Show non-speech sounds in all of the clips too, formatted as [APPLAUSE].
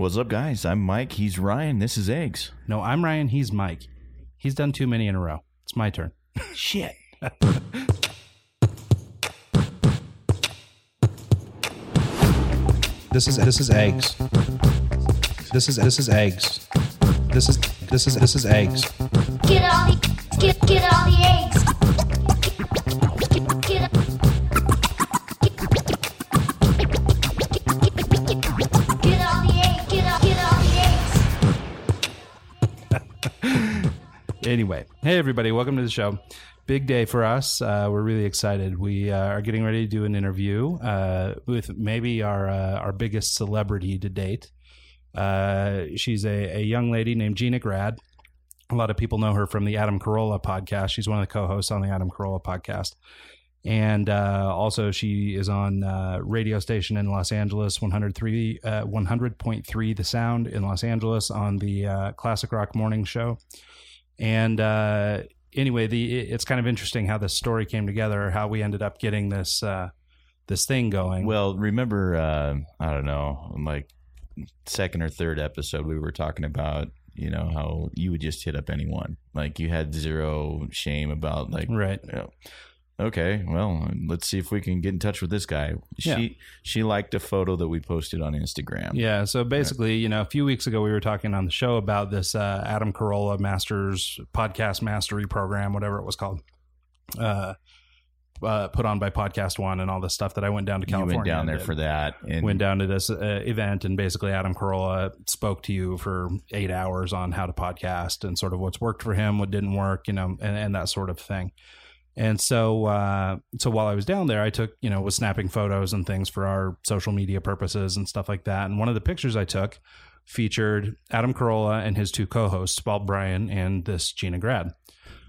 What's up, guys? I'm Mike. He's Ryan. This is Eggs. No, I'm Ryan. He's Mike. He's done too many in a row. It's my turn. [LAUGHS] Shit. This is this is eggs. This is this is eggs. This is this is this is eggs. Get all the get get all the eggs. Anyway, hey everybody, welcome to the show. Big day for us. Uh, we're really excited. We uh, are getting ready to do an interview uh, with maybe our uh, our biggest celebrity to date. Uh, she's a, a young lady named Gina Grad. A lot of people know her from the Adam Carolla podcast. She's one of the co-hosts on the Adam Carolla podcast, and uh, also she is on uh, radio station in Los Angeles, 103, uh, 100.3 The Sound in Los Angeles on the uh, Classic Rock Morning Show. And uh, anyway, the it's kind of interesting how this story came together, how we ended up getting this uh, this thing going. Well, remember, uh, I don't know, like second or third episode, we were talking about, you know, how you would just hit up anyone. Like you had zero shame about, like, right. you know, okay, well, let's see if we can get in touch with this guy. She Yeah. she liked a photo that we posted on Instagram. Yeah. So basically, you know, a few weeks ago, we were talking on the show about this uh, Adam Carolla Masters podcast mastery program, whatever it was called, uh, uh, put on by Podcast One and all this stuff that I went down to You California. went down there for that, and went down to this uh, event and basically Adam Carolla spoke to you for eight hours on how to podcast and sort of what's worked for him, what didn't work, you know, and, and that sort of thing. And so, uh, so while I was down there, I took, you know, was snapping photos and things for our social media purposes and stuff like that. And one of the pictures I took featured Adam Carolla and his two co-hosts, Bald Bryan and this Gina Grad.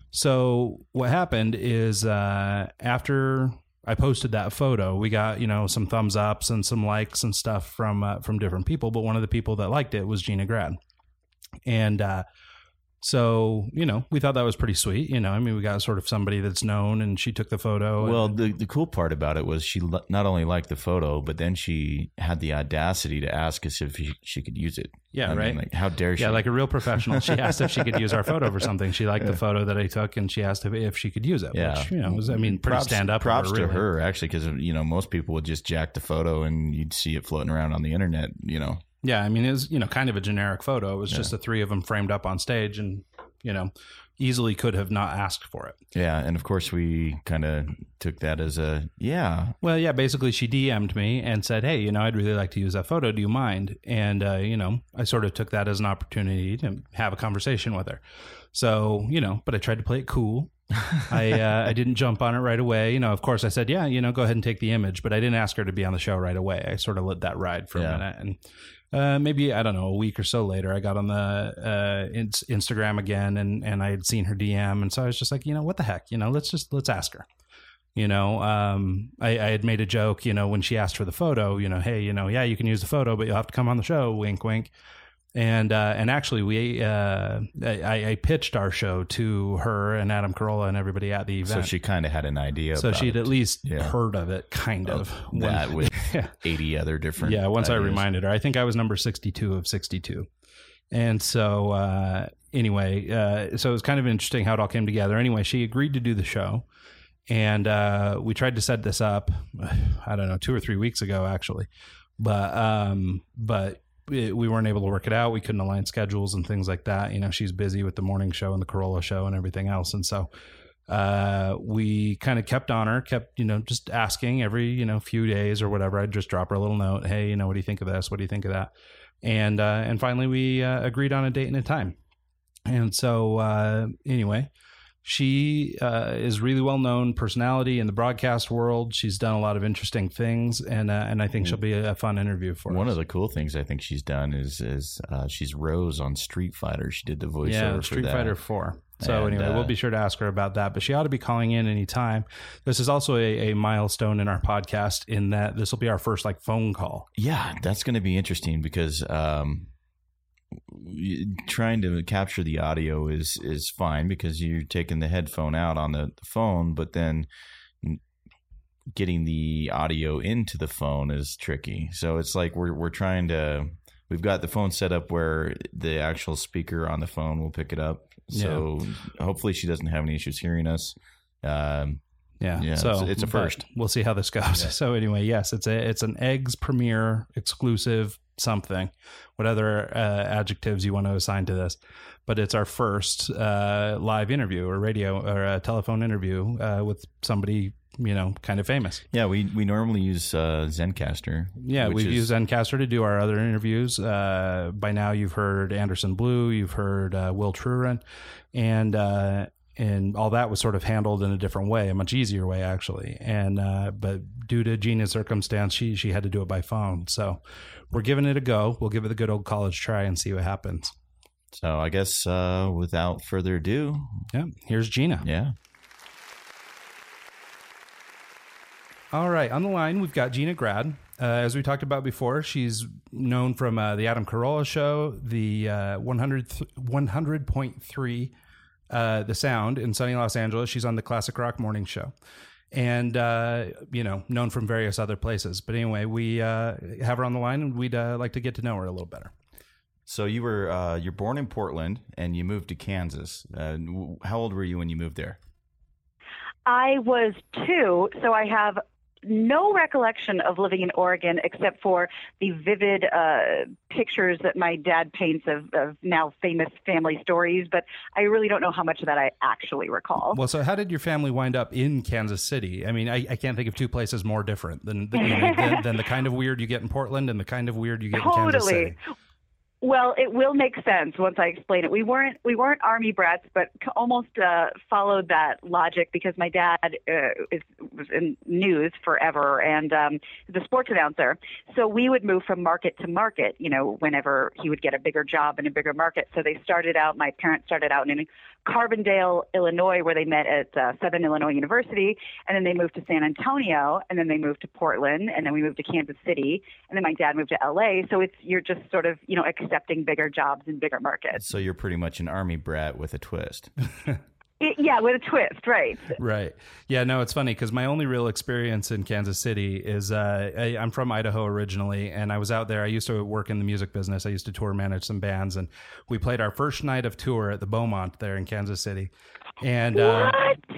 So what happened is uh, after I posted that photo, we got you know some thumbs ups and some likes and stuff from uh, from different people. But one of the people that liked it was Gina Grad, and uh, so you know we thought that was pretty sweet. You know, I mean, we got sort of somebody that's known, and she took the photo. and- Well, the the cool part about it was she not only liked the photo, but then she had the audacity to ask us if she, she could use it. Yeah, I mean, right. like, how dare she? yeah, like a real professional. She [LAUGHS] asked if she could use our photo for something. She liked the photo that I took, and she asked if, if she could use it. Yeah. which, you know, was I mean, pretty props, stand up. Props to really. her actually, because you know most people would just jack the photo and you'd see it floating around on the internet. You know, Yeah, I mean, it was you know kind of a generic photo. It was just the three of them framed up on stage, and you know, easily could have not asked for it. yeah, and of course we kind of took that as a yeah, Well, yeah, basically she DM'd me and said, "Hey, you know, I'd really like to use that photo. Do you mind?" And uh, you know, I sort of took that as an opportunity to have a conversation with her. So you know, but I tried to play it cool. [LAUGHS] I uh, I didn't jump on it right away. You know, of course, I said, "Yeah, you know, go ahead and take the image," but I didn't ask her to be on the show right away. I sort of let that ride for Yeah. a minute, and uh, maybe I don't know, a week or so later, I got on the uh, ins- Instagram again, and and I had seen her DM, and so I was just like, you know, what the heck, you know, let's just let's ask her. You know, um, I, I had made a joke, you know, when she asked for the photo, you know, hey, you know, yeah, you can use the photo, but you'll have to come on the show, wink, wink. And uh, and actually, we uh, I, I pitched our show to her and Adam Carolla and everybody at the event. so she kind of had an idea. so she'd it. at least Yeah. heard of it, kind of. when- that with [LAUGHS] yeah. eighty other different. Yeah, once I reminded her, I think I was number 62 of 62. And so, uh, anyway, uh, so it was kind of interesting how it all came together. Anyway, she agreed to do the show. And uh, we tried to set this up, [SIGHS] I don't know, two or three weeks ago, actually. But, um, but it, we weren't able to work it out. We couldn't align schedules and things like that. You know, she's busy with the morning show and the Carolla show and everything else. And so, uh, we kind of kept on her, kept, you know, just asking every, you know, few days or whatever. I'd just drop her a little note. Hey, you know, what do you think of this? What do you think of that? And, uh, and finally we, uh, agreed on a date and a time. And so, uh, anyway, she, uh, is really well known personality in the broadcast world. She's done a lot of interesting things and, uh, and I think she'll be a, fun interview for One us. of the cool things I think she's done is is uh, she's Rose on Street Fighter. She did the voiceover yeah, for Street. Fighter Four. So And, anyway, uh, we'll be sure to ask her about that. But she ought to be calling in anytime. This is also a, a milestone in our podcast in that this will be our first like phone call. Yeah, that's going to be interesting because um, trying to capture the audio is is fine because you're taking the headphone out on the, the phone, but then getting the audio into the phone is tricky. So it's like we're we're trying to we've got the phone set up where the actual speaker on the phone will pick it up. So hopefully she doesn't have any issues hearing us. Um, Yeah. Yeah, so it's- it's a first. We'll see how this goes. [LAUGHS] So anyway, yes, it's a it's an eggs premiere exclusive something, what other uh, adjectives you want to assign to this, but it's our first uh, live interview or radio or a telephone interview uh, with somebody you know kind of famous. yeah, we, we normally use uh, Zencastr. Yeah, we've is- used Zencastr to do our other interviews. Uh, by now, you've heard Anderson Blue, you've heard uh, Will Truren, and uh, and all that was sort of handled in a different way, a much easier way actually. And uh, but due to Gina's circumstance, she she had to do it by phone. So we're giving it a go. We'll give it the good old college try and see what happens. So I guess uh, without further ado, Yeah, here's Gina. yeah. All right, on the line we've got Gina Grad. Uh, as we talked about before, she's known from uh, the Adam Carolla Show, the uh, 100 100.3 uh, The Sound in sunny Los Angeles. She's on the Classic Rock Morning Show, and uh, you know, known from various other places. But anyway, we uh, have her on the line, and we'd uh, like to get to know her a little better. So you were uh, you're born in Portland and you moved to Kansas. Uh, how old were you when you moved there? I was two, so I have no recollection of living in Oregon except for the vivid uh, pictures that my dad paints of, of now famous family stories. But I really don't know how much of that I actually recall. Well, so how did your family wind up in Kansas City? I mean, I, I can't think of two places more different than than, [LAUGHS] than than the kind of weird you get in Portland and the kind of weird you get in Kansas City. Well, it will make sense once I explain it. We weren't we weren't army brats, but almost uh, followed that logic because my dad uh, is, was in news forever and um, the sports announcer. So we would move from market to market, you know, whenever he would get a bigger job in a bigger market. So they started out. My parents started out in Carbondale, Illinois, where they met at uh, Southern Illinois University, and then they moved to San Antonio, and then they moved to Portland, and then we moved to Kansas City, and then my dad moved to LA. So it's you're just sort of you know accepting bigger jobs in bigger markets. So you're pretty much an army brat with a twist. [LAUGHS] It, yeah, with a twist, right? Right. Yeah, no, it's funny because my only real experience in Kansas City is uh, I, I'm from Idaho originally, and I was out there. I used to work in the music business. I used to tour manage some bands, and we played our first night of tour at the Beaumont there in Kansas City. And uh,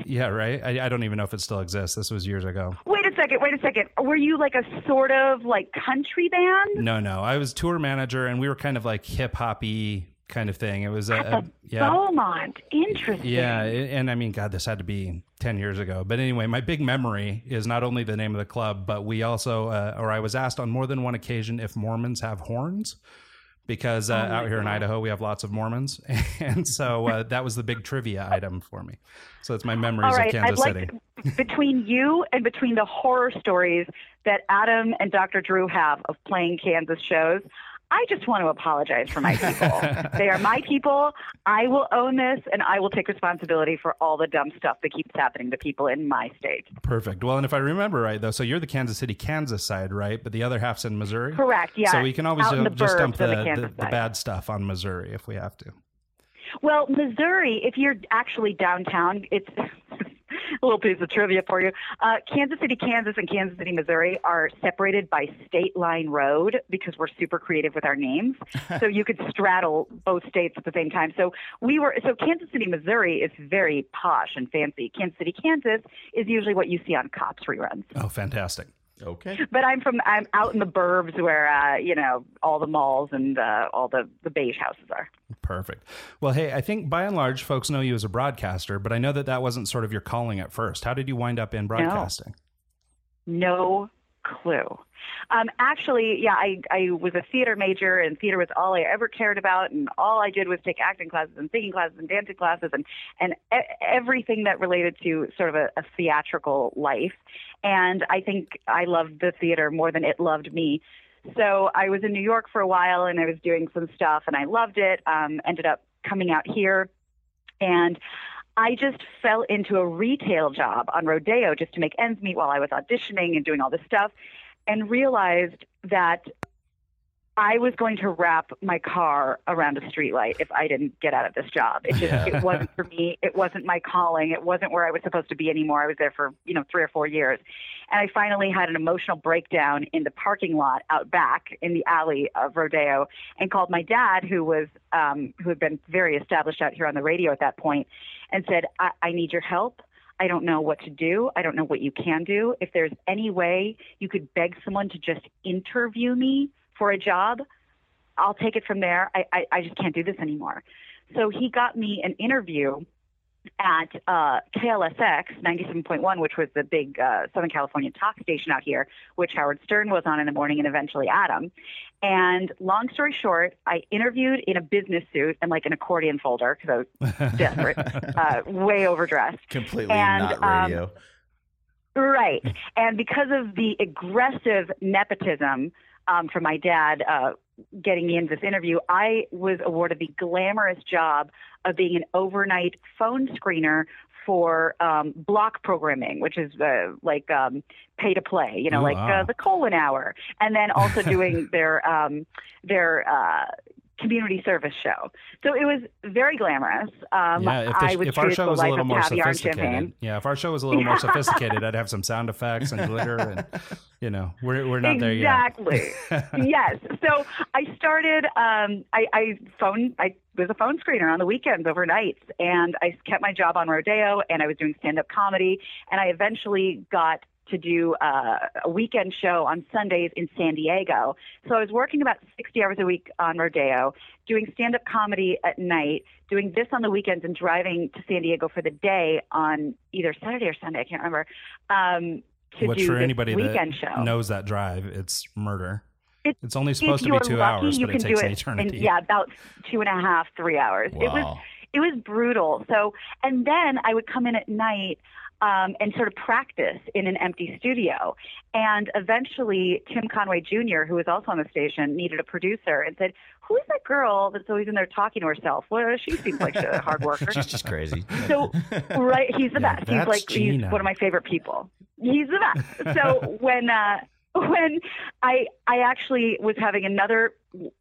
yeah, right. I, I don't even know if it still exists. This was years ago. Wait a second, wait a second. Were you like a sort of like country band? No, no, I was tour manager, and we were kind of like hip hoppy kind of thing. It was a, a yeah. Beaumont, interesting. Yeah, and I mean, God, this had to be ten years ago. But anyway, my big memory is not only the name of the club, but we also, uh, or I was asked on more than one occasion if Mormons have horns, because uh, out here in Idaho we have lots of Mormons, [LAUGHS] and so uh, [LAUGHS] that was the big trivia item for me. So it's my memories right, of Kansas like City. to, [LAUGHS] between you and between the horror stories that Adam and Dr. Drew have of playing Kansas shows, I just want to apologize for my people. [LAUGHS] they are my people. I will own this, and I will take responsibility for all the dumb stuff that keeps happening to people in my state. Perfect. Well, and if I remember right, though, so you're the Kansas City, Kansas side, right? But the other half's in Missouri. Correct. Yeah. So we can always out uh, just dump the, the the, the bad stuff on Missouri if we have to. Well, Missouri, if you're actually downtown, it's [LAUGHS] a little piece of trivia for you. Uh, Kansas City, Kansas, and Kansas City, Missouri are separated by State Line Road because we're super creative with our names. [LAUGHS] so you could straddle both states at the same time. So we were so Kansas City, Missouri is very posh and fancy. Kansas City, Kansas is usually what you see on cops reruns. Oh, fantastic. Okay. But I'm from I'm out in the burbs where uh, you know all the malls and uh, all the the beige houses are. Perfect. Well, hey, I think by and large, folks know you as a broadcaster, but I know that that wasn't sort of your calling at first. How did you wind up in broadcasting? No clue. Um, actually, yeah, I, I was a theater major, and theater was all I ever cared about, and all I did was take acting classes and singing classes and dancing classes, and and e- everything that related to sort of a, a theatrical life. And I think I loved the theater more than it loved me. So I was in New York for a while, and I was doing some stuff, and I loved it. Um, ended up coming out here, and I just fell into a retail job on Rodeo just to make ends meet while I was auditioning and doing all this stuff, and realized that I was going to wrap my car around a streetlight if I didn't get out of this job. It just Yeah. it wasn't for [LAUGHS] me. It wasn't my calling. It wasn't where I was supposed to be anymore. I was there for you know three or four years, and I finally had an emotional breakdown in the parking lot out back in the alley of Rodeo, and called my dad, who was um, who had been very established out here on the radio at that point, and said, I, "I need your help." I don't know what to do. I don't know what you can do. If there's any way you could beg someone to just interview me for a job, I'll take it from there. I, I, I just can't do this anymore. So he got me an interview at uh, KLSX 97.1, which was the big uh, Southern California talk station out here, which Howard Stern was on in the morning and eventually Adam. And long story short, I interviewed in a business suit and like an accordion folder because I was [LAUGHS] desperate, uh, way overdressed. Completely And, not um, radio. Right. And because of the aggressive nepotism um, from my dad uh, getting me into this interview, I was awarded the glamorous job of being an overnight phone screener for um, block programming, which is uh, like um, pay to play, you know, Ooh, like wow. uh, the colon hour, and then also doing [LAUGHS] their um, their uh, community service show. So it was very glamorous. Um, yeah, if, the, if our show was a little more sophisticated, yeah, if our show was a little more [LAUGHS] sophisticated, I'd have some sound effects and glitter, and you know, we're we're not there yet. exactly. [LAUGHS] yes. So I started. Um, I, I phone. I was a phone screener on the weekends, overnights, and I kept my job on Rodeo, and I was doing stand-up comedy, and I eventually got to do uh, a weekend show on Sundays in San Diego. So I was working about 60 hours a week on Rodeo, doing stand-up comedy at night, doing this on the weekends, and driving to San Diego for the day on either Saturday or Sunday. I can't remember. Um, to Which do for anybody weekend that show. knows that drive, it's murder. It- it's only supposed to be two lucky, hours, you but it takes do an it eternity. In, yeah, about two and a half, three hours. It was it was brutal. So, and then I would come in at night um, and sort of practice in an empty studio. And eventually, Tim Conway Jr., who was also on the station, needed a producer and said, "Who is that girl that's always in there talking to herself? Well, she seems like she's a hard [LAUGHS] worker." She's just crazy. So, right, he's the Yeah, best. He's like Gina. he's one of my favorite people. He's the best. So [LAUGHS] when uh, when I I actually was having another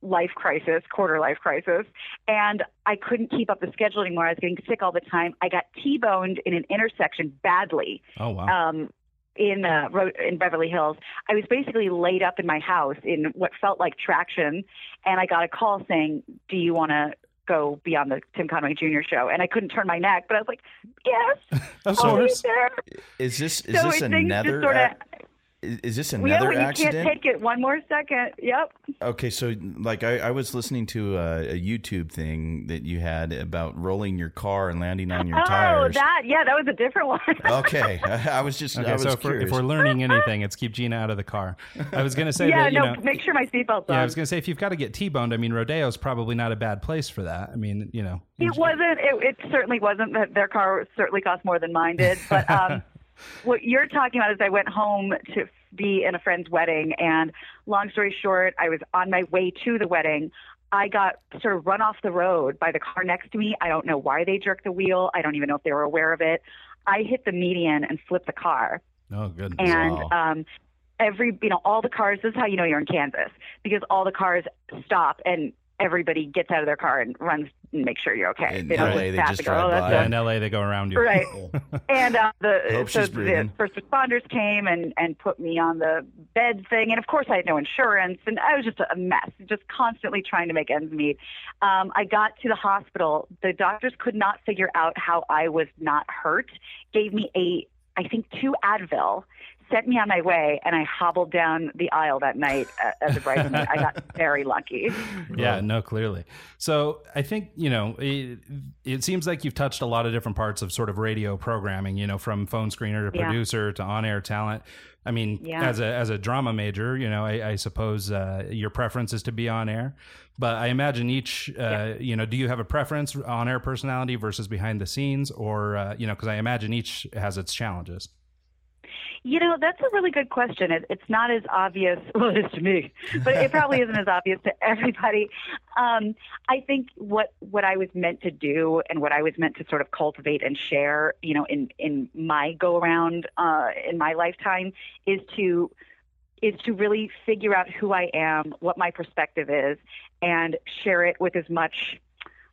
life crisis, quarter life crisis, and I couldn't keep up the schedule anymore. I was getting sick all the time. I got T-boned in an intersection badly oh wow. um, in uh, Ro- in Beverly Hills. I was basically laid up in my house in what felt like traction, and I got a call saying, "Do you want to?" Go be on the Tim Conway Jr. show, and I couldn't turn my neck, but I was like, "Yes, [LAUGHS] of I'll be course. there." Is this is so this it- just another? sort of, ac- is, is this yeah, another when you accident? can't take it one more second. Yep. Okay, so like I, I was listening to a, a YouTube thing that you had about rolling your car and landing on your [LAUGHS] oh, tires. Oh, that yeah, that was a different one. [LAUGHS] okay, I, [LAUGHS] I was just I Okay, was so if we're, if we're learning anything, it's keep Gina out of the car. I was going to say yeah, that you no, know, make sure my seatbelt's on. yeah, I was going to say if you've got to get T-boned, I mean, Rodeo's probably not a bad place for that. I mean, you know, It wasn't. It, it certainly wasn't. That their car certainly cost more than mine did. But um, what you're talking about is I went home to be in a friend's wedding, and long story short, I was on my way to the wedding. I got sort of run off the road by the car next to me. I don't know why they jerked the wheel. I don't even know if they were aware of it. I hit the median and flipped the car Oh, goodness. and Wow. um, every you know all the cars. This is how you know you're in Kansas because all the cars stop and everybody gets out of their car and runs and makes sure you're okay. In They don't LA, they just to go, drive "Oh, by. yeah, in LA, they go around you. Right. [LAUGHS] and uh, the so the first responders came and and put me on the bed thing, and of course I had no insurance, and I was just a mess, just constantly trying to make ends meet. Um, I got to the hospital. The doctors could not figure out how I was not hurt. Gave me a I think two Advil. Sent me on my way, and I hobbled down the aisle that night uh, as a bridesmaid. I got [LAUGHS] very lucky. Yeah, no, clearly. So I think, you know, it, it seems like you've touched a lot of different parts of sort of radio programming, you know, from phone screener to Yeah. producer to on air talent. I mean, Yeah. as a as a drama major, you know, I, I suppose uh, your preference is to be on air, but I imagine each, uh, you know, do you have a preference on air personality versus behind the scenes, or uh, you know, because I imagine each has its challenges. You know, that's a really good question. It, it's not as obvious, [LAUGHS] well, it is to me, but it probably isn't as obvious to everybody. Um, I think what what I was meant to do and what I was meant to sort of cultivate and share, you know, in in my go around uh, in my lifetime, is to is to really figure out who I am, what my perspective is, and share it with as much,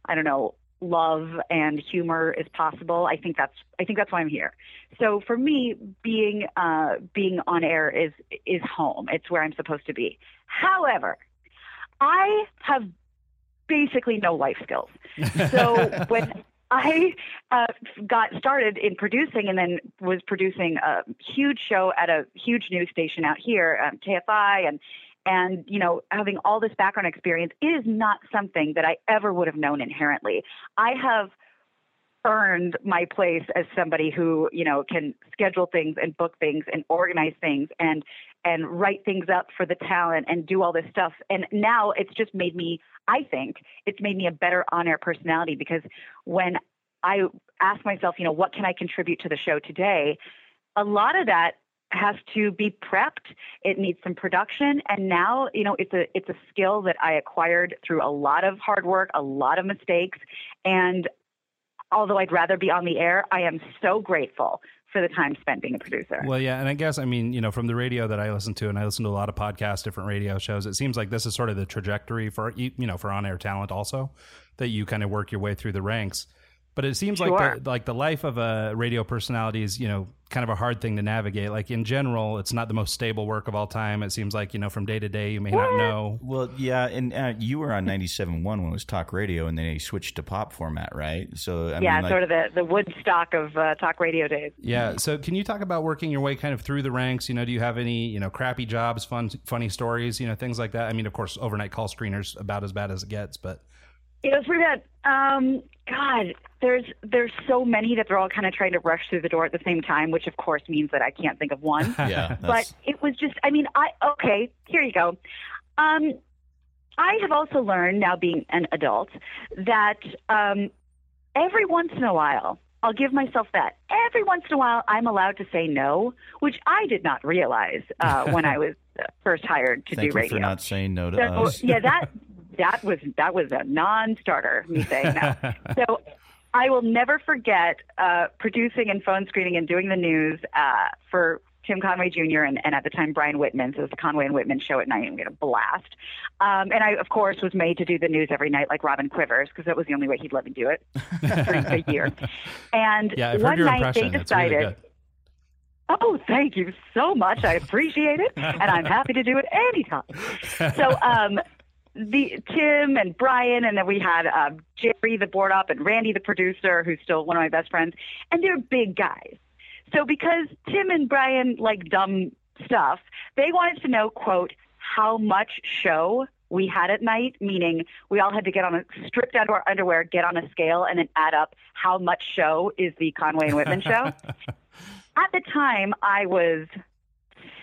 I don't know, love and humor is possible. I think that's I think that's why I'm here. So for me, being uh, being on air is is home. It's where I'm supposed to be. However, I have basically no life skills. So [LAUGHS] when I uh, got started in producing and then was producing a huge show at a huge news station out here, um, KFI, and and you know having all this background experience is not something that I ever would have known inherently. I have earned my place as somebody who you know can schedule things and book things and organize things and and write things up for the talent and do all this stuff and now it's just made me i think it's made me a better on-air personality because when i ask myself you know what can i contribute to the show today a lot of that has to be prepped it needs some production and now you know it's a it's a skill that i acquired through a lot of hard work a lot of mistakes and although I'd rather be on the air, I am so grateful for the time spent being a producer. Well, yeah, and I guess I mean, you know, from the radio that I listen to, and I listen to a lot of podcasts, different radio shows. It seems like this is sort of the trajectory for you know for on air talent, also that you kind of work your way through the ranks. But it seems Sure. like the, like the life of a radio personality is you know kind of a hard thing to navigate. Like in general, it's not the most stable work of all time. It seems like you know from day to day you may not know. Well, yeah, and uh, you were on 97.1 when it was talk radio, and then they switched to pop format, right? So I yeah, mean, like, sort of the, the Woodstock of uh, talk radio days. Yeah. So can you talk about working your way kind of through the ranks? You know, do you have any, you know, crappy jobs, fun, funny stories, you know, things like that? I mean, of course, overnight call screeners about as bad as it gets, but It was pretty bad. Um, God, there's there's so many that they're all kind of trying to rush through the door at the same time, which of course means that I can't think of one. [LAUGHS] yeah, but it was just i mean i okay here you go um i have also learned now being an adult that um every once in a while i'll give myself that every once in a while i'm allowed to say no which i did not realize uh, when i [LAUGHS] was uh, first hired to thank do you radio for not saying no to so us. yeah that [LAUGHS] that was that was a non-starter me saying no [LAUGHS] so I will never forget uh, producing and phone screening and doing the news uh, for Tim Conway Jr. and, and at the time Brian Whitman. So it was the Conway and Whitman show at night, and we had a blast. Um, and I, of course, was made to do the news every night like Robin Quivers because that was the only way he'd let me do it for a year. [LAUGHS] And yeah, one night impression. they really decided. Oh, thank you so much. I appreciate it, and I'm happy to do it anytime. [LAUGHS] So, um, the Tim and Brian, and then we had um, Jerry, the board up, and Randy, the producer, who's still one of my best friends, and they're big guys. So, because Tim and Brian like dumb stuff, they wanted to know, quote, how much show we had at night, meaning we all had to get on a stripped out of our underwear, get on a scale, and then add up how much show is the Conway and Whitman show. [LAUGHS] At the time, I was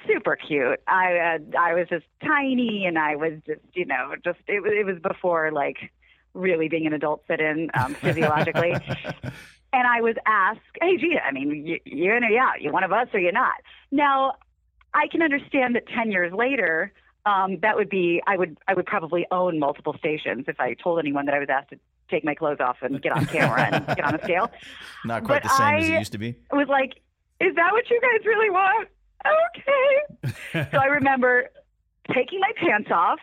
super cute. I uh, I was just tiny, and I was just you know just it was it was before like really being an adult fit in um, [LAUGHS] physiologically. and I was asked, "Hey, Gina, I mean, you, you're in or you out? You one of us or you're not?" Now, I can understand that ten years later. Um, that would be I would I would probably own multiple stations if I told anyone that I was asked to take my clothes off and get on camera and get on a scale. [LAUGHS] Not quite but the same as it used to be. I was like, is that what you guys really want? Okay. so I [LAUGHS] remember taking my pants off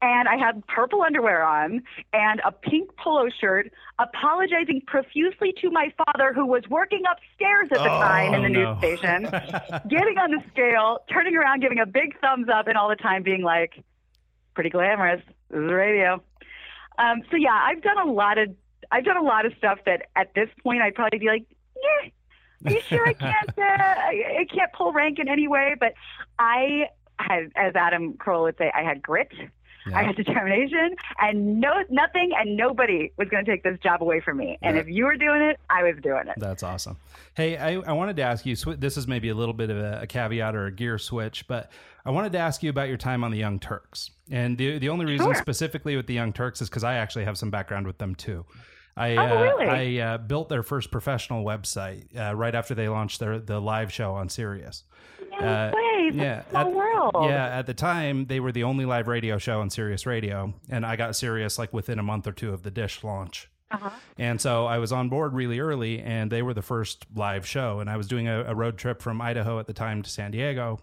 and I had purple underwear on and a pink polo shirt, apologizing profusely to my father, who was working upstairs at the time in the no. news station, [LAUGHS] getting on the scale, turning around, giving a big thumbs up, and all the time being like, pretty glamorous. This is radio. Um, so yeah, I've done a lot of I've done a lot of stuff that at this point I'd probably be like, yeah, you sure I can't uh, I, I can't pull rank in any way? But I had, as Adam Carolla would say, I had grit. I had determination, and no, nothing and nobody was going to take this job away from me. And Yeah. if you were doing it, I was doing it. That's awesome. Hey, I, I wanted to ask you. This is maybe a little bit of a, a caveat or a gear switch, but I wanted to ask you about your time on the Young Turks. And the the only reason Sure. specifically with the Young Turks is because I actually have some background with them too. I Oh, uh, really? I uh, built their first professional website uh, right after they launched their the live show on Sirius. No Uh, way. yeah, at- world. Yeah, at the time they were the only live radio show on Sirius Radio, and I got Sirius like within a month or two of the Dish launch. Uh-huh. And so I was on board really early, and they were the first live show. And I was doing a, a road trip from Idaho at the time to San Diego.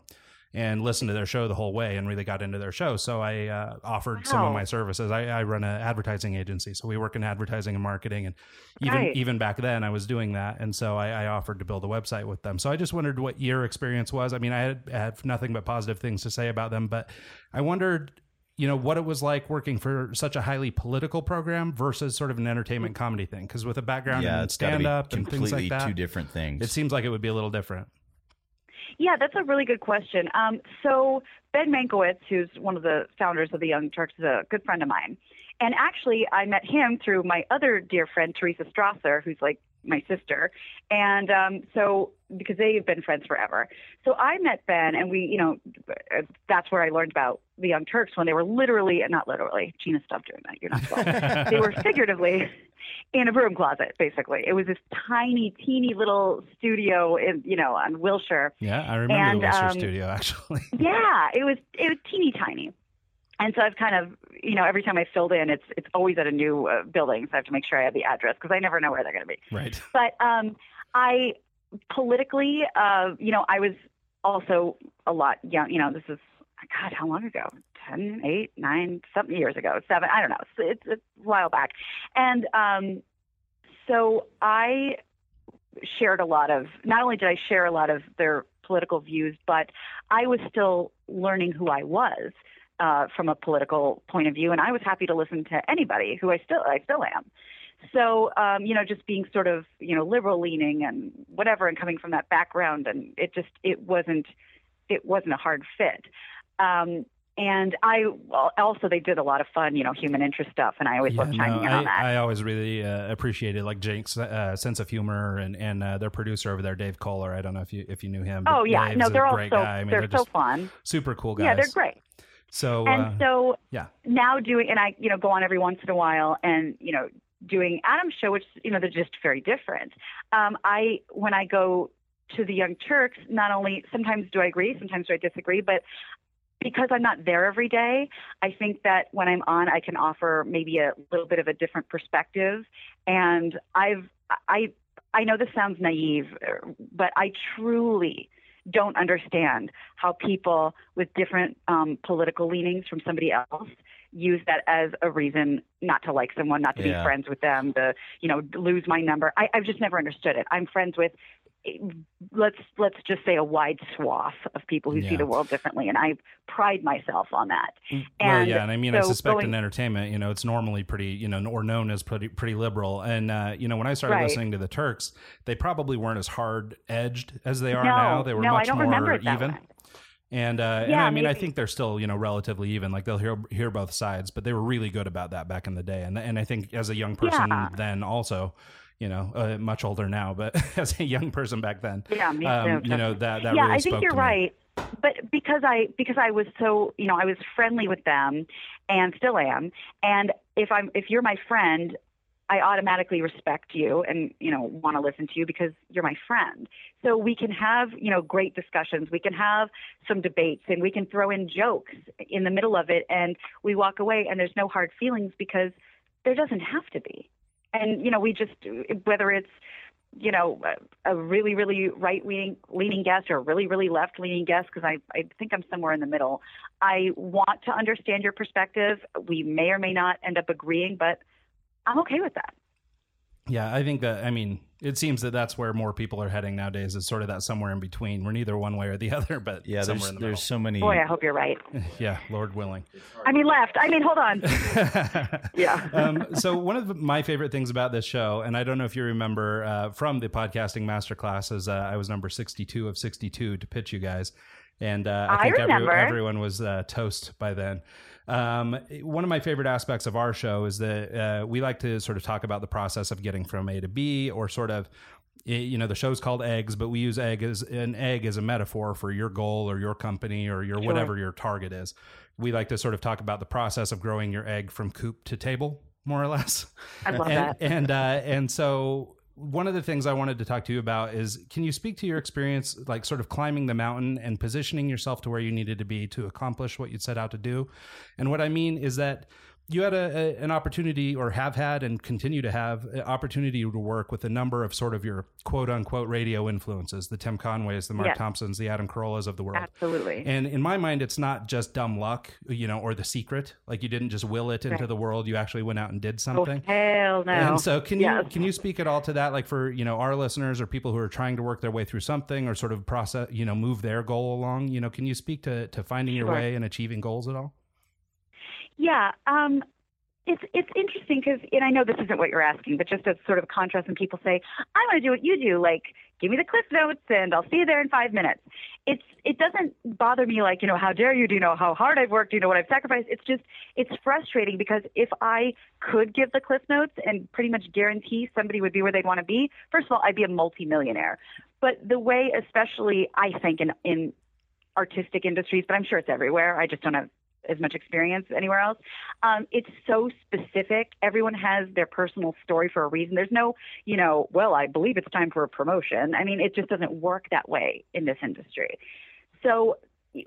And listened to their show the whole way and really got into their show. So I uh, offered some of my services. I, I run an advertising agency, so we work in advertising and marketing, and even Right. even back then I was doing that, and so I, I offered to build a website with them. So I just wondered what your experience was. I mean, I had, I have nothing but positive things to say about them, but I wondered. You know what it was like working for such a highly political program versus sort of an entertainment comedy thing. Because with a background yeah, in it's gotta be stand up and things completely like that, two different things. it seems like it would be a little different. Yeah, that's a really good question. Um, so Ben Mankiewicz, who's one of the founders of the Young Turks, is a good friend of mine. And actually, I met him through my other dear friend, Teresa Strasser, who's like my sister. And um, so, because they've been friends forever. So I met Ben, and we, you know, uh, that's where I learned about the Young Turks when they were literally, not literally, Gina, stop doing that. You're not [LAUGHS] supposed They were figuratively in a broom closet, basically. It was this tiny, teeny little studio in, you know, on Wilshire. Yeah, I remember And, the Wilshire um, studio [LAUGHS] actually. Yeah, it was it was teeny tiny. And so I've kind of, you know, every time I filled in, it's it's always at a new uh, building, so I have to make sure I have the address because I never know where they're going to be. right. But um, I politically, uh, you know, I was also a lot young. You know, this is God, how long ago? Ten, eight, nine, something years ago, seven. I don't know. It's, it's a while back, and um, so I shared a lot of. Not only did I share a lot of their political views, but I was still learning who I was uh, from a political point of view, and I was happy to listen to anybody who I still I still am. So um, you know, just being sort of you know liberal leaning and whatever, and coming from that background, and it just it wasn't it wasn't a hard fit. Um, and I well, also they did a lot of fun, you know, human interest stuff, and I always love chiming in I, on that. I always really uh, appreciated like Jake's uh, sense of humor and and uh, their producer over there, Dave Koller. I don't know if you if you knew him. oh yeah, no, they're all great so guy. I mean, they're, so fun. super cool guys. Yeah, they're great. So and uh, so yeah, now doing and I you know go on every once in a while and you know doing Adam's show which you know they're just very different. Um, I when I go to the Young Turks, not only sometimes do I agree, sometimes do I disagree, but because I'm not there every day, I think that when I'm on, I can offer maybe a little bit of a different perspective. And I've I I know this sounds naive, but I truly don't understand how people with different um, political leanings from somebody else use that as a reason not to like someone, not to Yeah. be friends with them, to you know lose my number. I, I've just never understood it. I'm friends with let's let's just say a wide swath of people who Yeah. see the world differently, and I pride myself on that. well, And yeah, and I mean, I suspect going- in entertainment, you know, it's normally pretty, you know, or known as pretty pretty liberal. And uh, you know, when I started Right. listening to the Turks, they probably weren't as hard edged as they are no, now. They were no, much more remember it that even. way. And uh, and Yeah, I mean, I think they're still you know relatively even. Like they'll hear hear both sides, but they were really good about that back in the day. And and I think as a young person Yeah. then also, you know, uh, much older now, but [LAUGHS] as a young person back then, Yeah, me um, too. you know that that yeah, really I think you're to me. right. But because I because I was so you know I was friendly with them, and still am. And if I'm if you're my friend, I automatically respect you and you know want to listen to you because you're my friend. So we can have you know great discussions. We can have some debates, and we can throw in jokes in the middle of it, and we walk away, and there's no hard feelings because there doesn't have to be. And you know we just whether it's you know, a, really, really right leaning leaning guest or a really, really left leaning guest because I, I think I'm somewhere in the middle. I want to understand your perspective. We may or may not end up agreeing, but I'm okay with that. Yeah, I think that. I mean, it seems that that's where more people are heading nowadays. Is sort of that somewhere in between. We're neither one way or the [LAUGHS] other, but yeah, somewhere there's in the there's so many. Boy, I hope you're right. [LAUGHS] yeah, Lord willing. I mean, left. I mean, hold on. [LAUGHS] Yeah. um, so one of my favorite things about this show, and I don't know if you remember uh, from the podcasting masterclass, is uh, I was number sixty-two of sixty-two to pitch you guys, and uh, I I think every, everyone was uh, toast by then. Um, one of my favorite aspects of our show is that uh, we like to sort of talk about the process of getting from A to B, or sort of eh, you know the show's called eggs but we use egg as an egg as a metaphor for your goal or your company or your whatever your target is we like to sort of talk about the process of growing your egg from coop to table more or less I love and that. and uh, and so one of the things I wanted to talk to you about is can you speak to your experience like sort of climbing the mountain and positioning yourself to where you needed to be to accomplish what you set out to do? And what I mean is that you had a, a, an opportunity or have had and continue to have an opportunity to work with a number of sort of your quote unquote radio influences the tim conways the mark Yes. thompsons the adam carollas of the world Absolutely. and in my mind it's not just dumb luck you know or the secret like you didn't just will it into Right. the world you actually went out and did oh, something hell no. and so, can you can you speak at all to that, like for you know our listeners or people who are trying to work their way through something or sort of process, you know, move their goal along? You know, can you speak to to finding your way and achieving goals at all? Yeah, um, it's it's interesting because, and I know this isn't what you're asking, but just as sort of contrast, when people say, "I want to do what you do," like give me the cliff notes and I'll see you there in five minutes. It's it doesn't bother me like you know how dare you? Do you know how hard I've worked? Do you know what I've sacrificed? It's just it's frustrating because if I could give the cliff notes and pretty much guarantee somebody would be where they'd want to be, first of all, I'd be a multimillionaire. But the way, especially I think in in artistic industries, but I'm sure it's everywhere. I just don't have as much experience anywhere else. Um, it's so specific. Everyone has their personal story for a reason. There's no, you know, well, I believe it's time for a promotion. I mean, it just doesn't work that way in this industry. So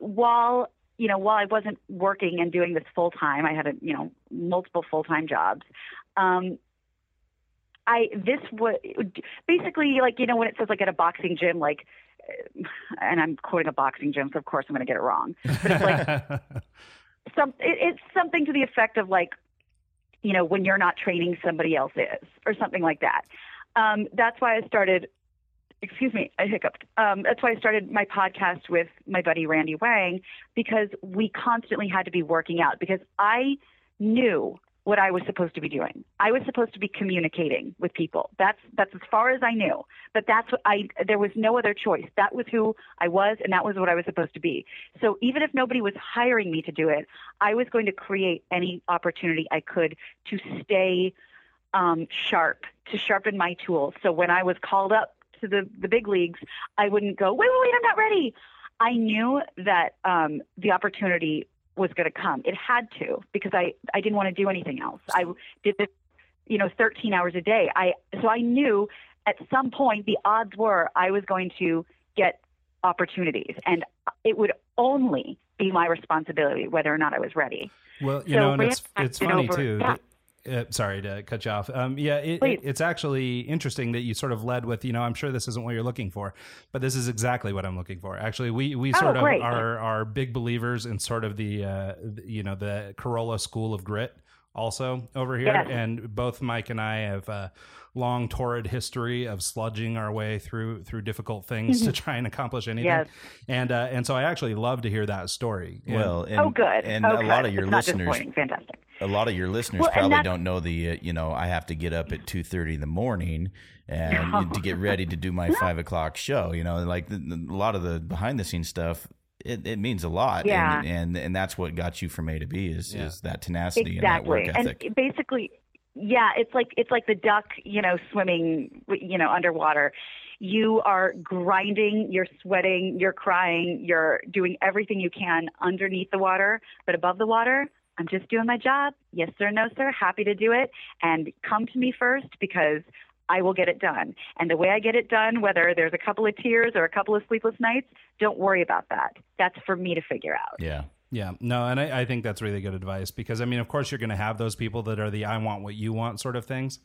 while you know, while I wasn't working and doing this full time, I had a, you know, multiple full time jobs. Um, I this was basically like you know when it says like at a boxing gym like and I'm quoting a boxing gym, so of course I'm going to get it wrong. But it's like [LAUGHS] some it, it's something to the effect of like you know when you're not training somebody else is or something like that. Um, that's why i started excuse me i hiccuped. Um, that's why i started my podcast with my buddy randy wang because we constantly had to be working out because i knew what i was supposed to be doing. I was supposed to be communicating with people. That's that's as far as i knew. But that's what i there was no other choice. That was who i was and that was what i was supposed to be. So even if nobody was hiring me to do it, I was going to create any opportunity I could to stay um, sharp, to sharpen my tools. So when I was called up to the, the big leagues, I wouldn't go, wait, wait, wait, I'm not ready. I knew that um, the opportunity was going to come. It had to because I, I didn't want to do anything else. I did this, you know, 13 hours a day. I so I knew at some point the odds were I was going to get opportunities and it would only be my responsibility whether or not I was ready. well, you So know, and it's it's funny over- too. yeah. Uh, sorry to cut you off. Um, yeah, it, it, it's actually interesting that you sort of led with, you know, I'm sure this isn't what you're looking for, but this is exactly what I'm looking for. Actually, we we Oh, sort of are are big believers in sort of the, uh, you know, the Carolla School of Grit. Also over here, Yes. and both Mike and I have a long torrid history of sludging our way through through difficult things to try and accomplish anything. Yes. And uh, and so I actually love to hear that story. And- Well, and, oh, good. And oh, a lot of your It's listeners. Fantastic. a lot of your listeners Well, probably don't know the uh, you know I have to get up at two thirty in the morning and [LAUGHS] No. to get ready to do my five o'clock show. You know, like the, the, a lot of the behind the scenes stuff. It, it means a lot, Yeah. and, and and that's what got you from A to B is Yeah. is that tenacity and that work ethic. and basically yeah it's like it's like the duck you know swimming you know underwater you are grinding you're sweating you're crying you're doing everything you can underneath the water but above the water i'm just doing my job yes sir no sir happy to do it and come to me first because I will get it done. And the way I get it done, whether there's a couple of tears or a couple of sleepless nights, don't worry about that. That's for me to figure out. yeah, Yeah, no, and I, I think that's really good advice because I mean, of course, you're going to have those people that are the "I want what you want" sort of things,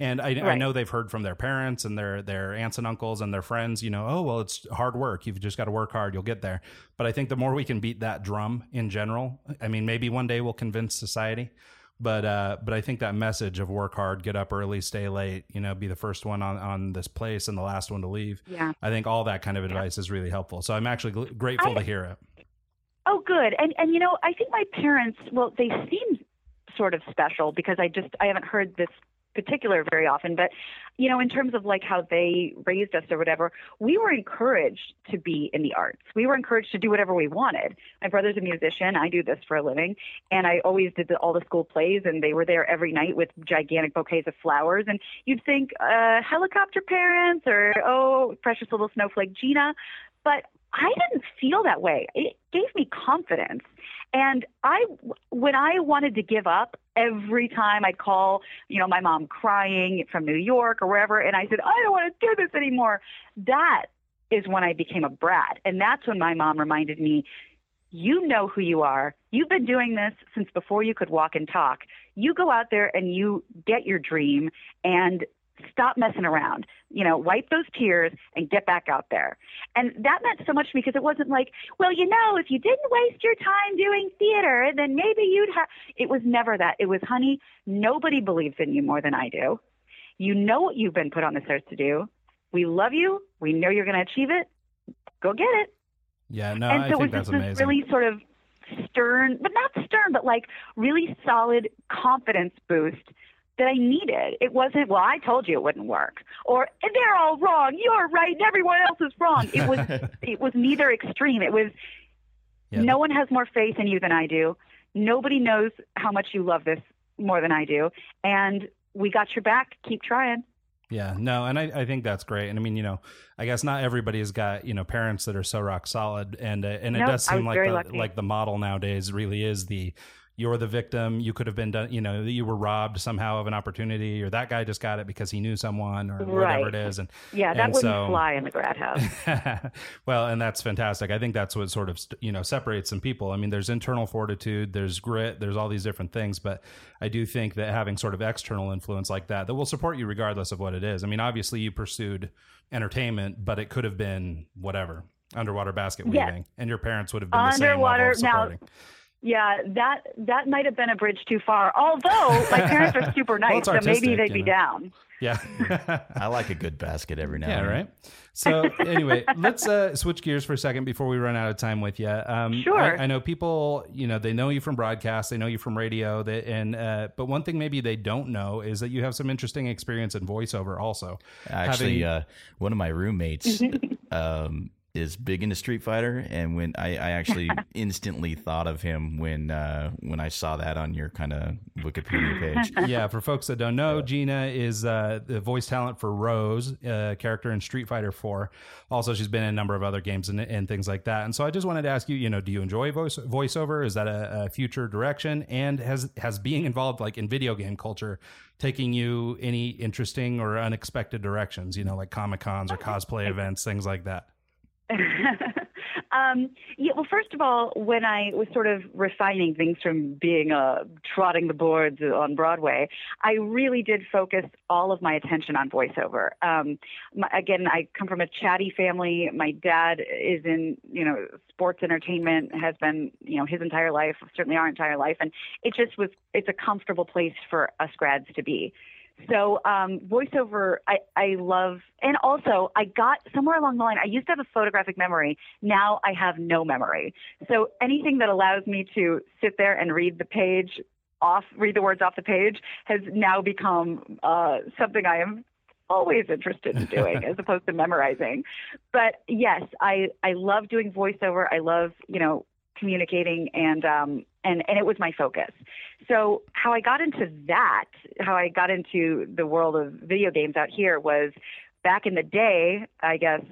and I, I know they've heard from their parents and their their aunts and uncles and their friends. You know, oh well, it's hard work. You've just got to work hard. You'll get there. But I think the more we can beat that drum in general, I mean, maybe one day we'll convince society. But uh, but I think that message of work hard, get up early, stay late, you know, be the first one on on this place and the last one to leave. Yeah. I think all that kind of advice is really helpful. So I'm actually gl- grateful I- to hear it. Oh, good. And and you know, I think my parents, well, they seem sort of special because I just I haven't heard this particular very often, but you know, in terms of like how they raised us or whatever, we were encouraged to be in the arts. We were encouraged to do whatever we wanted. My brother's a musician. I do this for a living, and I always did the, all the school plays, and they were there every night with gigantic bouquets of flowers. And you'd think, uh, helicopter parents, or oh, precious little snowflake Gina, but I didn't feel that way. It gave me confidence. And I, when I wanted to give up, every time I'd call, you know, my mom crying from New York or wherever, and I said, I don't want to do this anymore. That is when I became a brat. And that's when my mom reminded me, You know who you are. You've been doing this since before you could walk and talk. You go out there and you get your dream and stop messing around. You know, wipe those tears and get back out there. And that meant so much to me because it wasn't like, well, you know, if you didn't waste your time doing theater, then maybe you'd have. It was never that. It was, honey, nobody believes in you more than I do. You know what you've been put on this earth to do. We love you. We know you're going to achieve it. Go get it. Yeah, no, and I so it think was that's this amazing. really sort of stern, but not stern, but like really solid confidence boost that I needed. It wasn't, well, I told you it wouldn't work, or they're all wrong. You're right, and everyone else is wrong. It was, [LAUGHS] it was neither extreme. It was, Yeah, no one has more faith in you than I do. Nobody knows how much you love this more than I do, and we got your back. Keep trying. Yeah, no, and I, I think that's great. And I mean, you know, I guess not everybody has got you know parents that are so rock solid, and uh, and it does seem like the, lucky. like the model nowadays really is the you're the victim. You could have been done. You know, you were robbed somehow of an opportunity, or that guy just got it because he knew someone, or whatever it is. And Yeah, that And wouldn't so- fly in the grad house. [LAUGHS] well, and that's fantastic. I think that's what sort of you know separates some people. I mean, there's internal fortitude, there's grit, there's all these different things, but I do think that having sort of external influence like that that will support you regardless of what it is. I mean, obviously you pursued entertainment, but it could have been whatever underwater basket Yes. weaving, and your parents would have been the same Underwater- level of now- supporting. Yeah, that that might have been a bridge too far. Although my parents are super [LAUGHS] nice, it's so maybe they'd be know. down. yeah. [LAUGHS] I like a good basket every now Yeah, and then. right. So anyway, let's uh, switch gears for a second before we run out of time with you. Um, Sure. I, I know people, you know, they know you from broadcast, they know you from radio, they, and uh, but one thing maybe they don't know is that you have some interesting experience in voiceover also. Actually, Having- uh, one of my roommates [LAUGHS] um, is big into Street Fighter, and when I, I actually [LAUGHS] instantly thought of him when uh, when I saw that on your kind of Wikipedia [LAUGHS] page. yeah, for folks that don't know, Gina is uh, the voice talent for Rose, uh, character in Street Fighter 4. Also, she's been in a number of other games and, and things like that. And so I just wanted to ask you, you know, do you enjoy voice voiceover? Is that a, a future direction? And has has being involved like in video game culture taking you any interesting or unexpected directions? You know, like comic cons or cosplay events, things like that. [LAUGHS] um, yeah, well, first of all, when I was sort of refining things from being uh, trotting the boards on Broadway, I really did focus all of my attention on voiceover. Um, my, again, I come from a chatty family. My dad is in, you know, sports entertainment, has been, you know, his entire life, certainly our entire life, and it just was. It's a comfortable place for us grads to be. So um, voiceover, I, I love, and also I got somewhere along the line. I used to have a photographic memory. Now I have no memory. So anything that allows me to sit there and read the page off, read the words off the page, has now become uh, something I am always interested in doing as [LAUGHS] opposed to memorizing. But yes, I I love doing voiceover. I love you know communicating and um and and it was my focus. So how I got into that, how I got into the world of video games out here was back in the day, I guess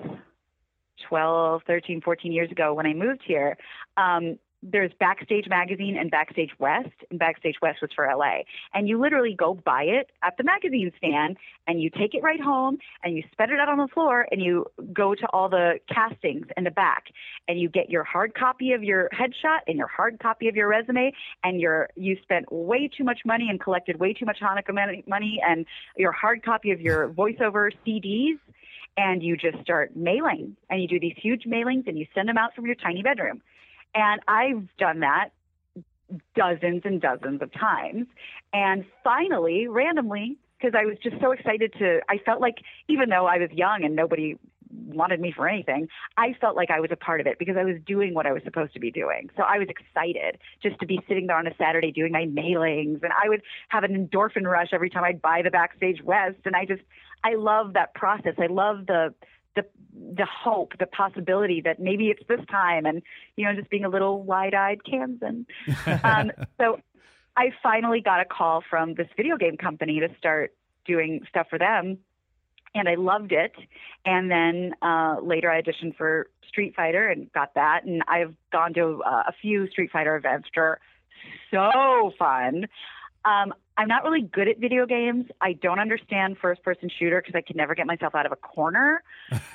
12, 13, 14 years ago when I moved here. Um, there's Backstage Magazine and Backstage West, and Backstage West was for LA. And you literally go buy it at the magazine stand, and you take it right home, and you spread it out on the floor, and you go to all the castings in the back, and you get your hard copy of your headshot and your hard copy of your resume, and your you spent way too much money and collected way too much Hanukkah money- money, and your hard copy of your voiceover CDs, and you just start mailing, and you do these huge mailings, and you send them out from your tiny bedroom. And I've done that dozens and dozens of times. And finally, randomly, because I was just so excited to, I felt like even though I was young and nobody wanted me for anything, I felt like I was a part of it because I was doing what I was supposed to be doing. So I was excited just to be sitting there on a Saturday doing my mailings. And I would have an endorphin rush every time I'd buy the Backstage West. And I just, I love that process. I love the, the the hope, the possibility that maybe it's this time, and you know, just being a little wide-eyed Kansan. [LAUGHS] Um, so I finally got a call from this video game company to start doing stuff for them, and I loved it. And then uh, later, I auditioned for Street Fighter and got that, and I've gone to uh, a few Street Fighter events, which are so fun. Um, I'm not really good at video games. I don't understand first person shooter because I can never get myself out of a corner.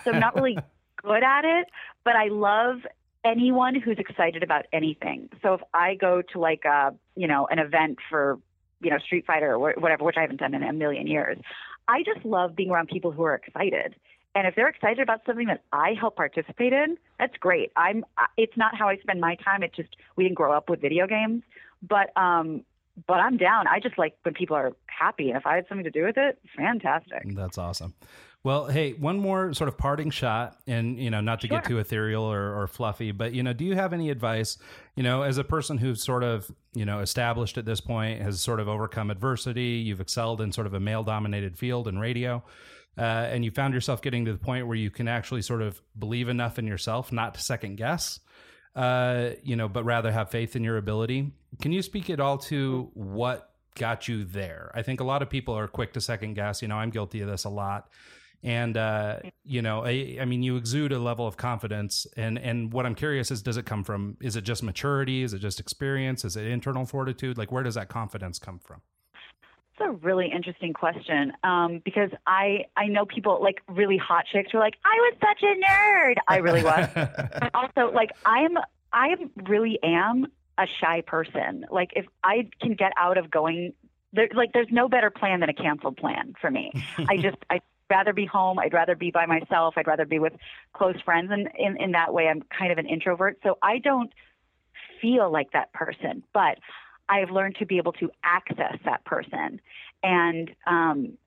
So I'm not really [LAUGHS] good at it, but I love anyone who's excited about anything. So if I go to like a, you know, an event for, you know, Street Fighter or whatever, which I haven't done in a million years, I just love being around people who are excited. And if they're excited about something that I help participate in, that's great. I'm. It's not how I spend my time. It's just we didn't grow up with video games, but um, but I'm down. I just like when people are happy, and if I had something to do with it, fantastic. That's awesome. Well, hey, one more sort of parting shot, and you know, not to get too ethereal or, or fluffy, but you know, do you have any advice? You know, as a person who's sort of you know established at this point, has sort of overcome adversity, you've excelled in sort of a male-dominated field in radio, uh, and you found yourself getting to the point where you can actually sort of believe enough in yourself not to second guess. Uh, you know, but rather have faith in your ability. Can you speak at all to what got you there? I think a lot of people are quick to second guess. You know, I'm guilty of this a lot. And uh, you know, I, I mean, you exude a level of confidence, and and what I'm curious is, does it come from? Is it just maturity? Is it just experience? Is it internal fortitude? Like, where does that confidence come from? It's a really interesting question um, because I I know people like really hot chicks who are like I was such a nerd. I really was. [LAUGHS] but also like I'm I really am a shy person. Like if I can get out of going there, like there's no better plan than a canceled plan for me. I just [LAUGHS] I'd rather be home. I'd rather be by myself. I'd rather be with close friends, and in in that way, I'm kind of an introvert. So I don't feel like that person, but I've learned to be able to access that person, and um,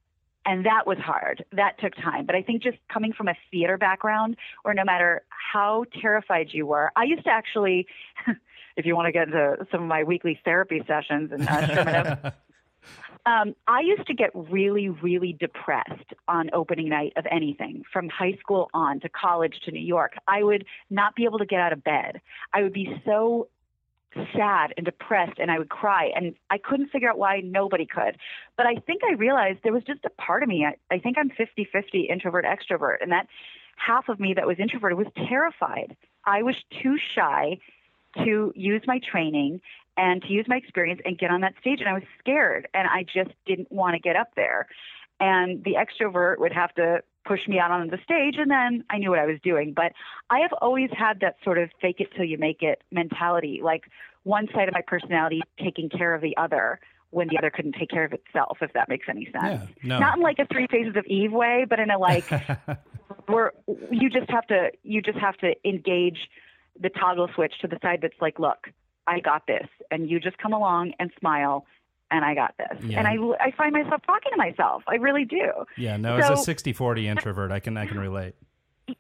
and that was hard. That took time. But I think just coming from a theater background, where no matter how terrified you were, I used to actually, [LAUGHS] if you want to get into some of my weekly therapy sessions and uh, [LAUGHS] um, I used to get really, really depressed on opening night of anything from high school on to college to New York. I would not be able to get out of bed. I would be so sad and depressed and I would cry and I couldn't figure out why nobody could. But I think I realized there was just a part of me. I, I think I'm 50 50 introvert extrovert. And that half of me that was introverted was terrified. I was too shy to use my training and to use my experience and get on that stage. And I was scared and I just didn't want to get up there. And the extrovert would have to push me out on the stage and then I knew what I was doing. But I have always had that sort of fake it till you make it mentality, like one side of my personality taking care of the other when the other couldn't take care of itself, if that makes any sense. Yeah, no. Not in like a three faces of Eve way, but in a like [LAUGHS] where you just have to you just have to engage the toggle switch to the side that's like, look, I got this, and you just come along and smile, and I got this. Yeah. And I I find myself talking to myself. I really do. yeah, no, as a So- 60-40 introvert, I can I can relate.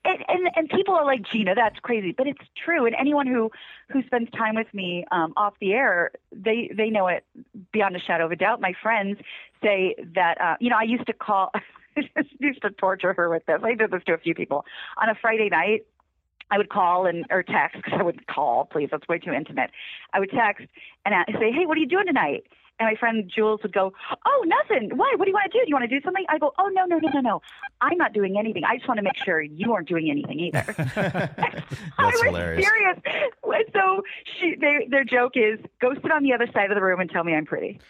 and, and and people are like Gina, that's crazy, but it's true. And anyone who who spends time with me um, off the air, they they know it beyond a shadow of a doubt. My friends say that uh, you know I used to call, [LAUGHS] I used to torture her with this. I did this to a few people on a Friday night. I would call and or text because I would call. Please, that's way too intimate. I would text and I say, "Hey, what are you doing tonight?" And my friend Jules would go, "Oh, nothing. Why? What do you want to do? Do you want to do something?" I go, "Oh, no, no, no, no, no. I'm not doing anything. I just want to make sure you aren't doing anything either." [LAUGHS] [LAUGHS] I was hilarious. serious. So she, they, their joke is, "Go sit on the other side of the room and tell me I'm pretty."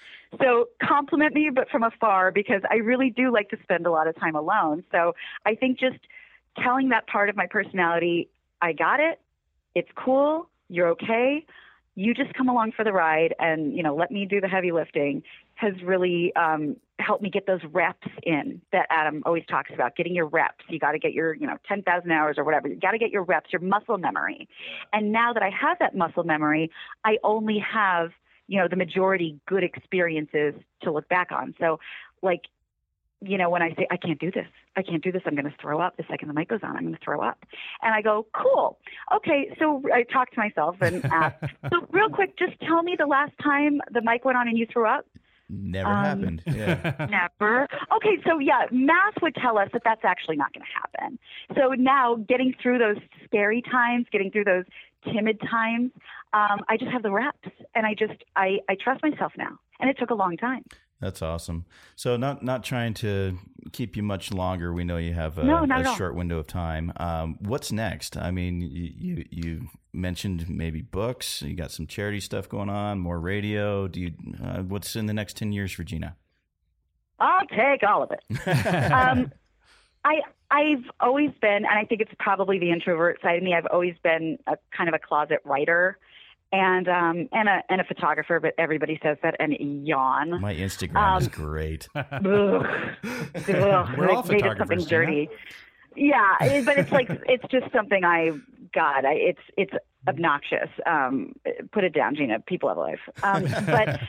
So compliment me, but from afar, because I really do like to spend a lot of time alone. So I think just telling that part of my personality, I got it. It's cool. You're okay. You just come along for the ride and, you know, let me do the heavy lifting has really um, helped me get those reps in that Adam always talks about, getting your reps. You got to get your, you know, 10,000 hours or whatever. You got to get your reps, your muscle memory. And now that I have that muscle memory, I only have, you know, the majority good experiences to look back on. So, like, you know, when I say, I can't do this, I can't do this, I'm going to throw up the second the mic goes on, I'm going to throw up. And I go, cool. Okay. So I talk to myself and [LAUGHS] ask, so real quick, just tell me the last time the mic went on and you threw up. Never Um, happened. Yeah. [LAUGHS] Never. Okay, so yeah, math would tell us that that's actually not going to happen. So now, getting through those scary times, getting through those timid times, um, I just have the reps, and I just I I trust myself now, and it took a long time. That's awesome. So not not trying to keep you much longer. We know you have a, No, a short window of time. Um, what's next? I mean, you, you you mentioned maybe books. You got some charity stuff going on, more radio. Do you? Uh, what's in the next ten years for Gina? I'll take all of it. [LAUGHS] um, I I've always been, and I think it's probably the introvert side of me. I've always been a kind of a closet writer, and um and a and a photographer. But everybody says that and yawn. My Instagram is Um, great. [LAUGHS] Ugh. [LAUGHS] Ugh. We're all Like, made it something photographers, dirty. Yeah, it- but it's like [LAUGHS] it's just something I God, I, it's it's obnoxious. Um, put it down, Gina. People have a life. Um, but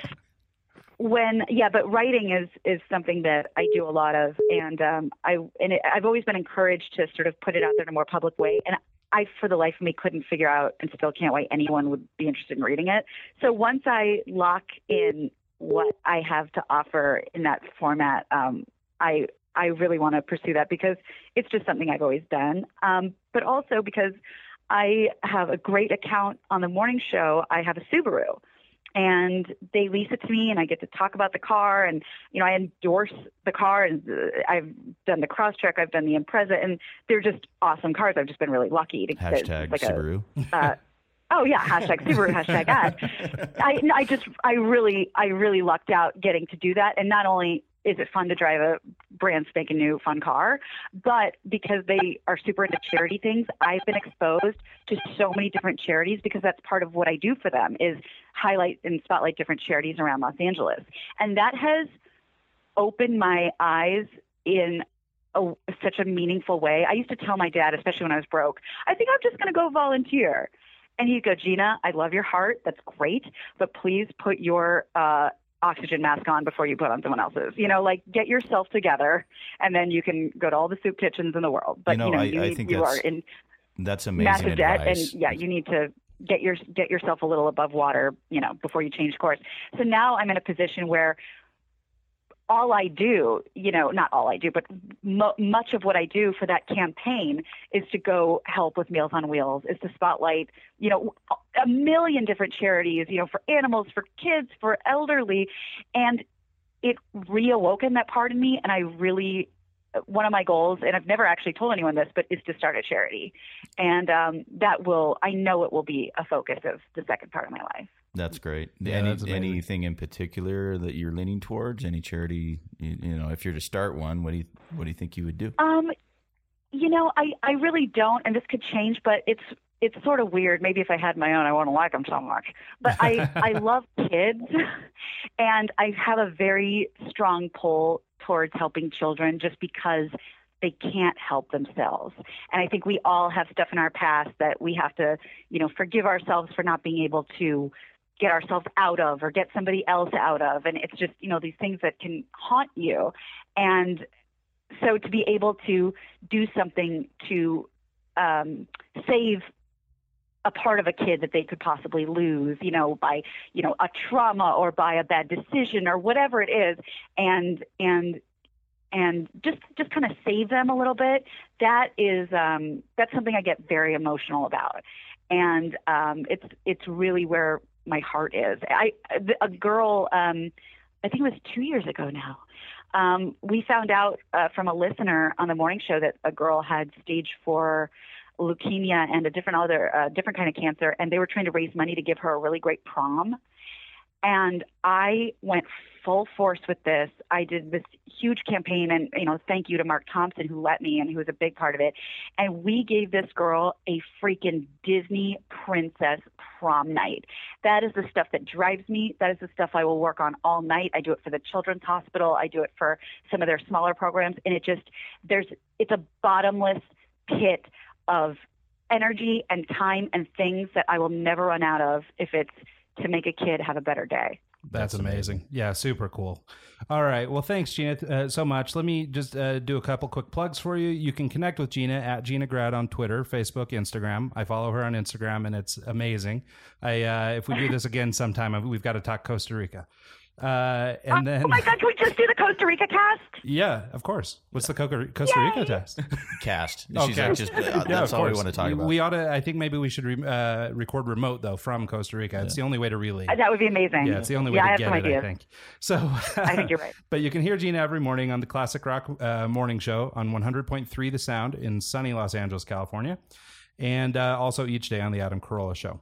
when yeah, but writing is is something that I do a lot of, and um, I and it, I've always been encouraged to sort of put it out there in a more public way, and. I, for the life of me, couldn't figure out and still can't why anyone would be interested in reading it. So once I lock in what I have to offer in that format, um, I I really want to pursue that because it's just something I've always done. Um, but also because I have a great account on the morning show. I have a Subaru, and they lease it to me, and I get to talk about the car, and you know I endorse the car, and uh, I've done the Crosstrek, I've done the Impreza, and they're just awesome cars. I've just been really lucky to Hashtag like a- Subaru. uh, oh yeah, hashtag Subaru, hashtag [LAUGHS] ad. I, I just, I really, I really lucked out getting to do that. And not only is it fun to drive a brand spanking new fun car, but because they are super into charity things, I've been exposed to so many different charities because that's part of what I do for them is highlight and spotlight different charities around Los Angeles. And that has opened my eyes in a, such a meaningful way. I used to tell my dad, especially when I was broke, I think I'm just going to go volunteer. And he'd go, Gina, I love your heart. That's great. But please put your uh, oxygen mask on before you put on someone else's. You know, like get yourself together and then you can go to all the soup kitchens in the world. But You know, you, know, I- you, I need, you are in That's amazing massive debt advice. and yeah you need to get your get yourself a little above water you know before you change course so now i'm in a position where all i do you know not all i do but much of what i do for that campaign is to go help with meals on wheels is to spotlight you know a million different charities you know for animals for kids for elderly. And it reawoken that part in me. And i really one of my goals, and I've never actually told anyone this, but is to start a charity, and um, that will I know it will be a focus of the second part of my life. That's great. Yeah, Any, that's anything in particular that you're leaning towards? Any charity? You, you know, if you're to start one, what do you what do you think you would do? Um, you know, I I really don't, and this could change, but it's it's sort of weird. Maybe if I had my own, I wouldn't like them so much. But I [LAUGHS] I love kids, and I have a very strong pull towards helping children just because they can't help themselves. And I think we all have stuff in our past that we have to, you know, forgive ourselves for not being able to get ourselves out of or get somebody else out of. And it's just, you know, these things that can haunt you. And so to be able to do something to um, save a part of a kid that they could possibly lose, you know, by you know a trauma or by a bad decision or whatever it is, and and and just just kind of save them a little bit. That is um, that's something I get very emotional about, and um, it's it's really where my heart is. I a girl, um, I think it was two years ago now. Um, we found out uh, from a listener on the morning show that a girl had stage four leukemia and a different other uh, different kind of cancer, and they were trying to raise money to give her a really great prom. And I went full force with this. I did this huge campaign, and you know, thank you to Mark Thompson who let me, and who was a big part of it. And we gave this girl a freaking Disney princess prom night. That is the stuff that drives me. That is the stuff I will work on all night. I do it for the Children's Hospital. I do it for some of their smaller programs, and it just there's it's a bottomless pit of energy and time and things that I will never run out of if it's to make a kid have a better day. That's, That's amazing. amazing. Yeah, super cool. All right. Well, thanks, Gina, uh, so much. Let me just uh, do a couple quick plugs for you. You can connect with Gina at Gina Grad on Twitter, Facebook, Instagram. I follow her on Instagram, and it's amazing. I uh, if we do this again sometime, we've got to talk Costa Rica. Uh, and then, oh my God, can we just do the Costa Rica cast? yeah, of course. What's the Coca- Costa Rica Yay. test? [LAUGHS] Cast. [LAUGHS] She's Okay. like, just uh, Yeah, that's of all we want to talk about. We ought to. I think maybe we should re- uh, record remote though from Costa Rica. It's the only way to really. That would be amazing. Yeah, it's the only way yeah, to have get it. ideas. I think. So I think you're right. [LAUGHS] But you can hear Gina every morning on the Classic Rock uh, Morning Show on 100.3 The Sound in sunny Los Angeles, California, and uh, also each day on the Adam Carolla Show.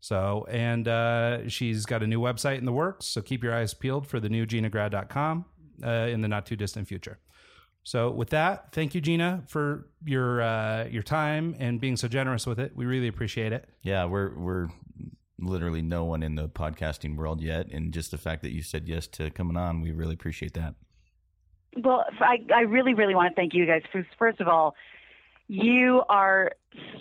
So, and uh, she's got a new website in the works. So keep your eyes peeled for the new ginagrad.com uh, in the not too distant future. So with that, thank you, Gina, for your uh, your time and being so generous with it. We really appreciate it. Yeah, we're we're literally no one in the podcasting world yet, and just the fact that you said yes to coming on, we really appreciate that. Well, I, I really, really want to thank you guys. First, first of all, you are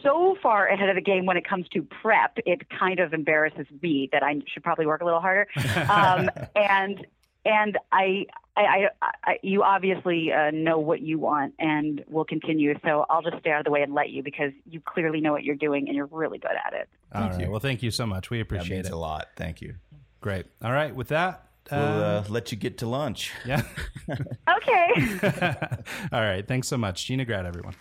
so far ahead of the game when it comes to prep. It kind of embarrasses me that I should probably work a little harder. [LAUGHS] Um, and and I, I, I, I you obviously uh, know what you want and will continue. So I'll just stay out of the way and let you because you clearly know what you're doing and you're really good at it. All Thank right. you. Well, thank you so much. We appreciate That appreciate means it. a lot. Thank you. Great. All right. With that, We'll uh, uh, let you get to lunch. yeah. [LAUGHS] Okay. [LAUGHS] All right. Thanks so much, Gina Grad, everyone.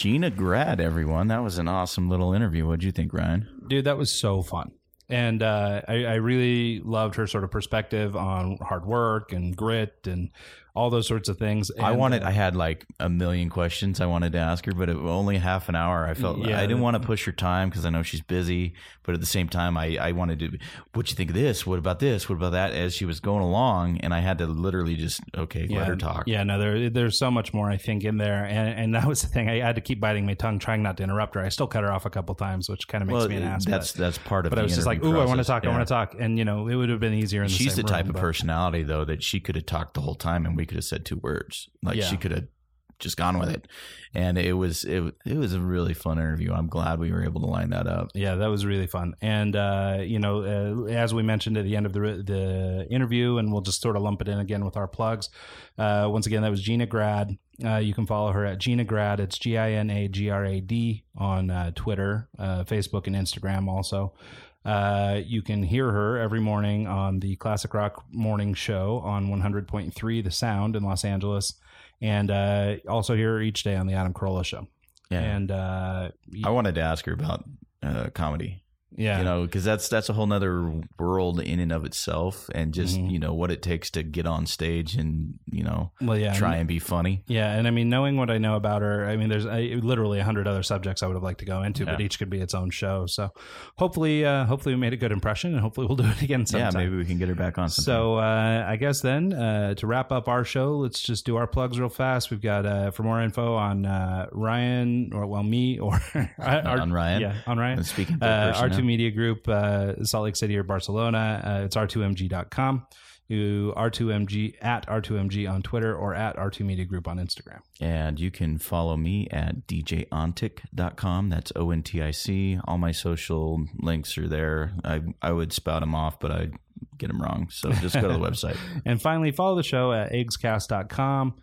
Gina Grad, everyone. That was an awesome little interview. What'd you think, Ryan? dude that was so fun and uh, I, I really loved her sort of perspective on hard work and grit and all those sorts of things I wanted. uh, I had like a million questions I wanted to ask her, but it was only half an hour. I felt Yeah. I didn't want to push her time because I know she's busy. But at the same time, I I wanted to. What do you think of this? What about this? What about that? As she was going along, and I had to literally just okay, yeah, let her talk. yeah no there there's so much more i think in there and and that was the thing i had to keep biting my tongue trying not to interrupt her i still cut her off a couple times which kind of makes well, me an ass that's but, that's part of. but i was just like ooh i want to talk i want to talk and you know it would have been easier in the She's the type room, of but- personality though that she could have talked the whole time and we could have said two words. Like Yeah. she could have just gone with it, and it was it it was a really fun interview. I'm glad we were able to line that up. Yeah, that was really fun. And uh, you know, uh, as we mentioned at the end of the the interview, and we'll just sort of lump it in again with our plugs. Uh, once again, that was Gina Grad. Uh, you can follow her at Gina Grad. It's G I N A G R A D on uh, Twitter, uh, Facebook, and Instagram. Also, uh, you can hear her every morning on the Classic Rock Morning Show on 100.3 The Sound in Los Angeles, and uh, also hear her each day on the Adam Carolla Show. Yeah, And uh, I wanted to ask her about uh, comedy. Yeah, You know, because that's that's a whole nother world in and of itself, and just Mhm. you know what it takes to get on stage and you know well, yeah, try and be funny. Yeah, and I mean, knowing what I know about her, I mean, there's I, literally a hundred other subjects I would have liked to go into, but each could be its own show. So, hopefully, uh, hopefully, we made a good impression, and hopefully, we'll do it again sometime. Yeah, maybe we can get her back on. Sometime. So uh, I guess then uh, to wrap up our show, let's just do our plugs real fast. We've got uh, for more info on uh, Ryan or well me or our, [LAUGHS] on Ryan. yeah on Ryan And speaking of uh, person R2 now. Media Group, uh, Salt Lake City or Barcelona. Uh, it's r2mg.com. You R2MG at R2MG on Twitter or at R2 Media Group on Instagram. And you can follow me at djontic.com. That's O N T I C. All my social links are there. I, I would spout them off, but I get them wrong. So just go to the [LAUGHS] website. And finally, follow the show at eggscast.com.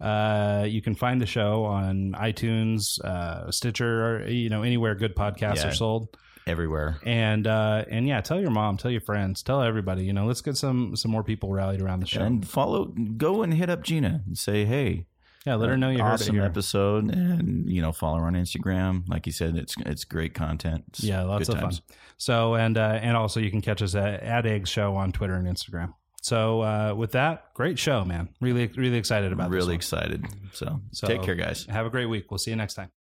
Uh, you can find the show on iTunes, uh, Stitcher, or, you know, anywhere good podcasts Yeah. are sold. Everywhere. And uh, and yeah, tell your mom, tell your friends, tell everybody. You know, let's get some some more people rallied around the show. And follow, go and hit up Gina and say, hey, yeah, let her know you heard it here. episode. And, you know, follow her on Instagram. Like you said, it's it's great content. It's Yeah, lots of times. fun. So and uh, and also you can catch us at, at Eggs Show on Twitter and Instagram. So uh, with that, great show, man. Really really excited about this Really excited. So, So take care, guys. Have a great week. We'll see you next time.